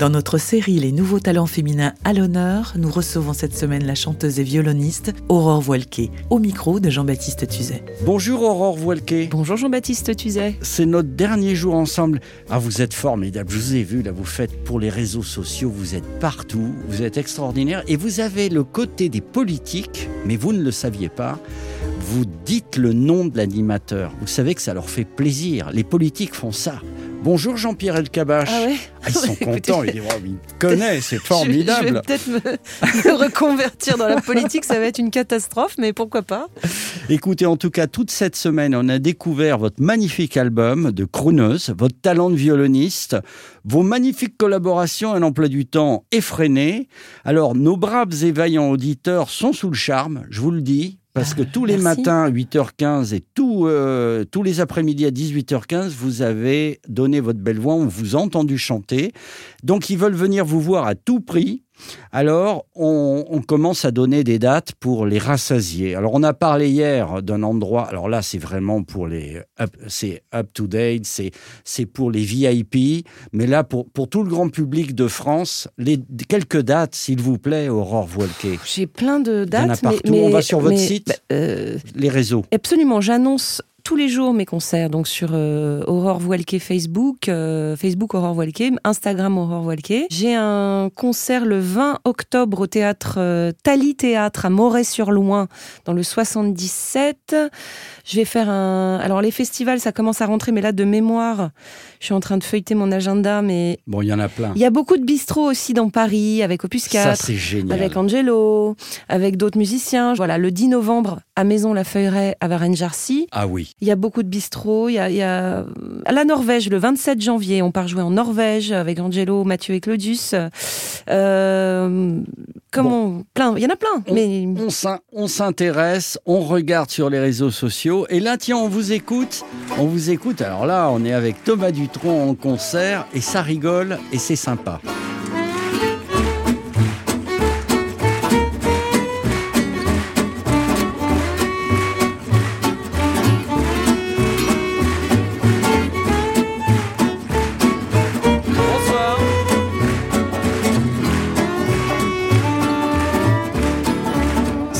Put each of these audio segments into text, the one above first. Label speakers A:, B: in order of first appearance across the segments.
A: Dans notre série Les nouveaux talents féminins à l'honneur, nous recevons cette semaine la chanteuse et violoniste Aurore Voilquet, au micro de Jean-Baptiste Tuzet.
B: Bonjour Aurore Voilquet.
C: Bonjour Jean-Baptiste Tuzet.
B: C'est notre dernier jour ensemble. Ah, vous êtes formidable. Je vous ai vu, là, vous faites pour les réseaux sociaux, vous êtes partout, vous êtes extraordinaire. Et vous avez le côté des politiques, mais vous ne le saviez pas. Vous dites le nom de l'animateur. Vous savez que ça leur fait plaisir. Les politiques font ça. Bonjour Jean-Pierre Elkabach.
C: Ah ouais
B: Ah, ils sont contents. Ils disent, Oh, il me connaît, c'est
C: Je, je vais
B: formidable.
C: peut-être me, me reconvertir dans la politique, ça va être une catastrophe, mais pourquoi pas
B: Écoutez, en tout cas, toute cette semaine, on a découvert votre magnifique album de crooneuse, votre talent de violoniste, vos magnifiques collaborations, un emploi du temps effréné. Alors, nos braves et vaillants auditeurs sont sous le charme, je vous le dis. Parce que tous les
C: merci.
B: matins à 8h15 et tout, euh, tous les après-midi à 18h15, vous avez donné votre belle voix, on vous a entendu chanter. Donc ils veulent venir vous voir à tout prix. Alors, on, on commence à donner des dates pour les rassasier. Alors, on a parlé hier d'un endroit. Alors là, c'est vraiment pour les, c'est up to date, c'est c'est pour les VIP. Mais là, pour pour tout le grand public de France, les quelques dates, s'il vous plaît, Aurore Voilquet.
C: J'ai plein de
B: Il y en a
C: dates. mais-
B: partout.
C: mais,
B: On va sur votre
C: mais,
B: site
C: bah, euh,
B: Les réseaux.
C: Absolument, j'annonce tous les jours mes concerts, donc sur euh, Aurore Voilquet Facebook, euh, Facebook Aurore Voilquet, Instagram Aurore Voilquet. J'ai un concert le 20 octobre au théâtre euh, Tali Théâtre à Moret-sur-Loing dans le 77. Je vais faire un... Alors les festivals, ça commence à rentrer, mais là de mémoire, je suis en train de feuilleter mon agenda, mais
B: Bon, il y en a plein.
C: il y a beaucoup de bistrots aussi dans Paris, avec Opus 4.
B: Ça, c'est génial.
C: Avec Angelo, avec d'autres musiciens. Voilà, le 10 novembre, à Maison La Feuilleraie, à Varennes-Jarcy.
B: Ah oui.
C: Il y a beaucoup de bistrots. Il y a, il y a- à la Norvège, le 27 janvier, on part jouer en Norvège avec Angelo, Mathieu et Claudius. Euh, comment Plein. Il y en a plein.
B: On-
C: mais
B: on s'intéresse, on regarde sur les réseaux sociaux. Et là, tiens, on vous écoute. On vous écoute. Alors là, on est avec Thomas Dutronc en concert et ça rigole et c'est sympa.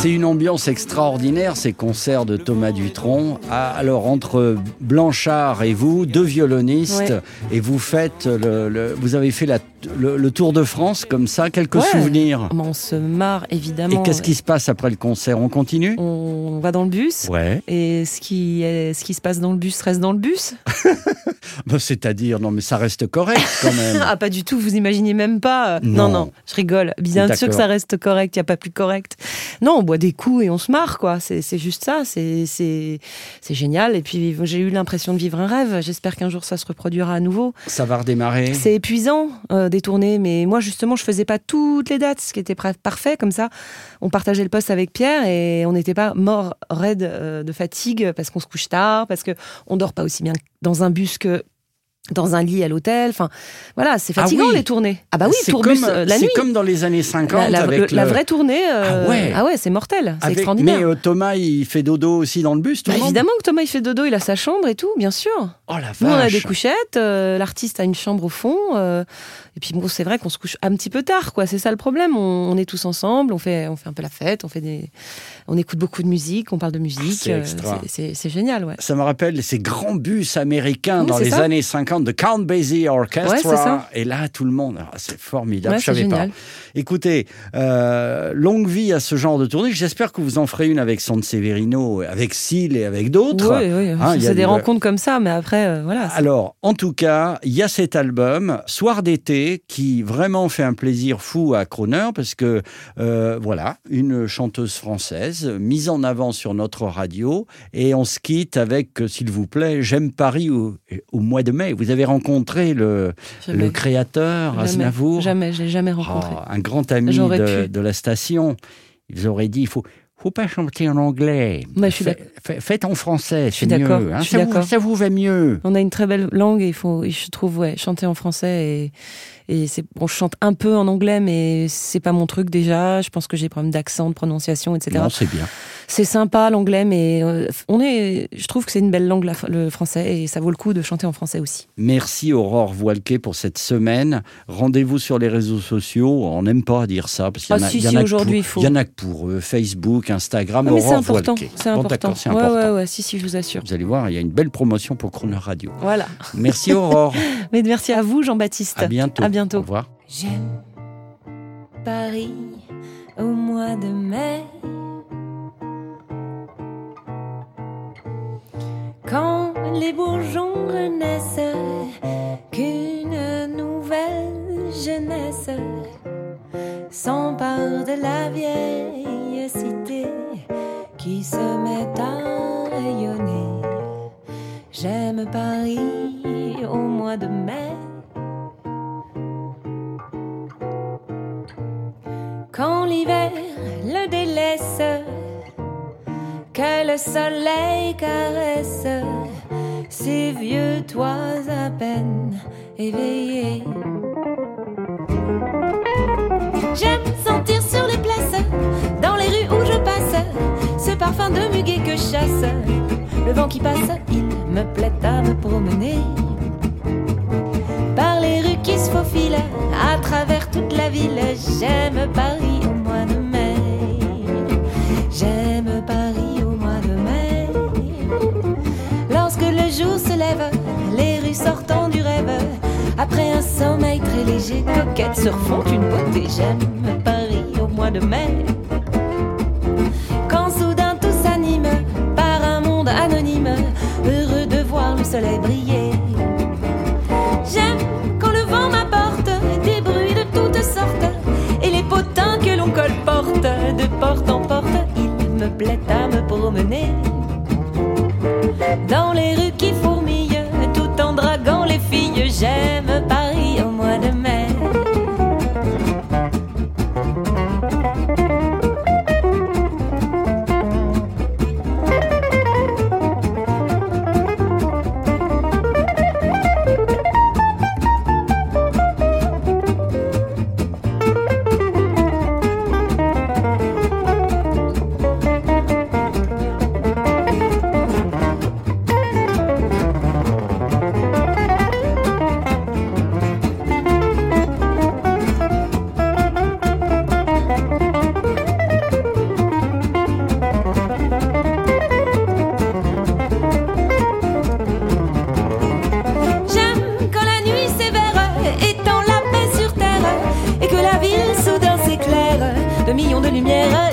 B: C'est une ambiance extraordinaire, ces concerts de Thomas Dutronc. Ah, alors, entre Blanchard et vous, deux violonistes,
C: Ouais.
B: et vous faites le, le- vous avez fait la- le, le Tour de France comme ça, quelques
C: Ouais.
B: souvenirs.
C: on se marre, évidemment.
B: Et qu'est-ce qui se passe après le concert? On continue?
C: On va dans le bus.
B: Ouais.
C: Et ce qui, est, ce qui se passe dans le bus reste dans le bus?
B: Bah, C'est-à-dire, non, mais ça reste correct quand même.
C: Ah, pas du tout, vous imaginez même pas.
B: Non.
C: Non, non, je rigole. Bien sûr que ça reste correct, il n'y a pas plus correct. Non, on boit des coups et on se marre, quoi. C'est juste ça, c'est génial. Et puis, j'ai eu l'impression de vivre un rêve. J'espère qu'un jour, ça se reproduira à nouveau.
B: Ça va redémarrer.
C: C'est épuisant euh, des tournées, mais moi, justement, je faisais pas toutes les dates, ce qui était parfait. Comme ça, on partageait le poste avec Pierre et on n'était pas mort raide euh, de fatigue parce qu'on se couche tard, parce que on dort pas aussi bien dans un bus que dans un lit à l'hôtel. Enfin, voilà, c'est
B: Ah
C: fatigant
B: oui.
C: les tournées. Ah bah oui,
B: c'est
C: tourbus
B: comme,
C: euh, la
B: c'est comme dans les années 50
C: La, la-
B: avec
C: le- la vraie tournée, euh,
B: Ah ouais.
C: c'est mortel, c'est extraordinaire.
B: Mais euh, Thomas, il fait dodo aussi dans le bus, tout
C: Bah,
B: le monde
C: évidemment que Thomas il fait dodo, il a sa chambre et tout, bien sûr.
B: Oh la vache
C: Nous on a des couchettes, l'artiste a une chambre au fond, et puis bon c'est vrai qu'on se couche un petit peu tard, quoi. C'est ça le problème. On, on est tous ensemble, on fait, on fait un peu la fête, on fait des, on écoute beaucoup de musique, on parle de musique.
B: c'est extra.
C: c'est- génial, ouais.
B: Ça me rappelle ces grands bus américains
C: Oui,
B: dans les
C: ça.
B: années 50 de Count Basie Orchestra.
C: Ouais, c'est ça.
B: Et là, tout le monde, ah, c'est formidable.
C: Ouais,
B: je
C: c'est
B: savais
C: génial.
B: pas. Écoutez, euh, longue vie à ce genre de tournée. J'espère que vous en ferez une avec Sanseverino, avec Seal et avec d'autres.
C: Oui, oui.
B: Hein,
C: c'est des rencontres comme ça, mais après, euh, voilà.
B: Alors, en tout cas, il y a cet album, Soir d'été, qui vraiment fait un plaisir fou à Croner, parce que, euh, voilà, une chanteuse française, mise en avant sur notre radio, et on se quitte avec, s'il vous plaît, J'aime Paris au, au mois de mai. Vous avez rencontré le, le créateur. Aznavour
C: Jamais, je l'ai jamais rencontré.
B: Ah, un grand ami de, la station. ils auraient dit il faut faut pas chanter en anglais.
D: Ouais, je suis
B: Faites en français, c'est mieux. hein.
D: je suis
B: Ça, vous, ça vous va mieux.
D: On a une très belle langue et il faut, je trouve, ouais, chanter en français et, et c'est, bon, je chante un peu en anglais, mais c'est pas mon truc déjà. Je pense que j'ai des problèmes d'accent, de prononciation, etc.
B: Non, c'est bien.
D: C'est sympa l'anglais, mais euh, on est, je trouve que c'est une belle langue la- le français et ça vaut le coup de chanter en français aussi.
B: Merci Aurore Voilquet pour cette semaine. Rendez-vous sur les réseaux sociaux. On n'aime pas dire ça parce qu'il y
D: Ah, si,
B: y
D: si. Il
B: y en a que pour eux. Facebook, Instagram,
D: Ah, mais c'est important,
B: Voilquet.
D: c'est important.
B: c'est
D: ouais,
B: important.
D: ouais, ouais, si, si, je vous assure.
B: Vous allez voir, il y a une belle promotion pour Croner Radio.
D: Voilà.
B: Merci Aurore.
D: Mais merci à vous, Jean-Baptiste.
B: à bientôt.
D: À bientôt.
B: Au revoir.
C: J'aime Paris au mois de mai. Quand les bourgeons renaissent, qu'une nouvelle jeunesse s'empare de la vieille cité qui se met à rayonner. J'aime Paris au mois de mai. Que le soleil caresse ces vieux toits à peine éveillés. J'aime sentir sur les places, dans les rues où je passe, ce parfum de muguet que chasse. Le vent qui passe, il me plaît à me promener par les rues qui se faufilent à travers toute la ville. J'aime Paris jour se lève, les rues sortant du rêve, après un sommeil très léger, coquettes se refont une beauté. J'aime Paris au mois de mai. Quand soudain tout s'anime par un monde anonyme, heureux de voir le soleil briller. J'aime quand le vent m'apporte des bruits de toutes sortes et les potins que l'on colporte de porte en porte. Il me plaît à me promener dans les rues qui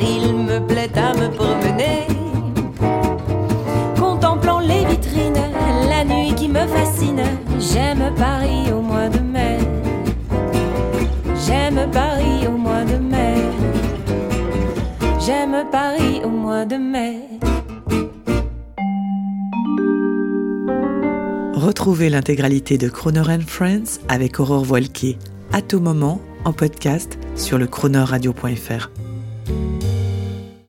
C: Il me plaît à me promener, contemplant les vitrines, la nuit qui me fascine. J'aime Paris au mois de mai. J'aime Paris au mois de mai. J'aime Paris au mois de mai.
A: Retrouvez l'intégralité de Croner Friends avec Aurore Voilquier à tout moment en podcast sur le chroneurradio.fr.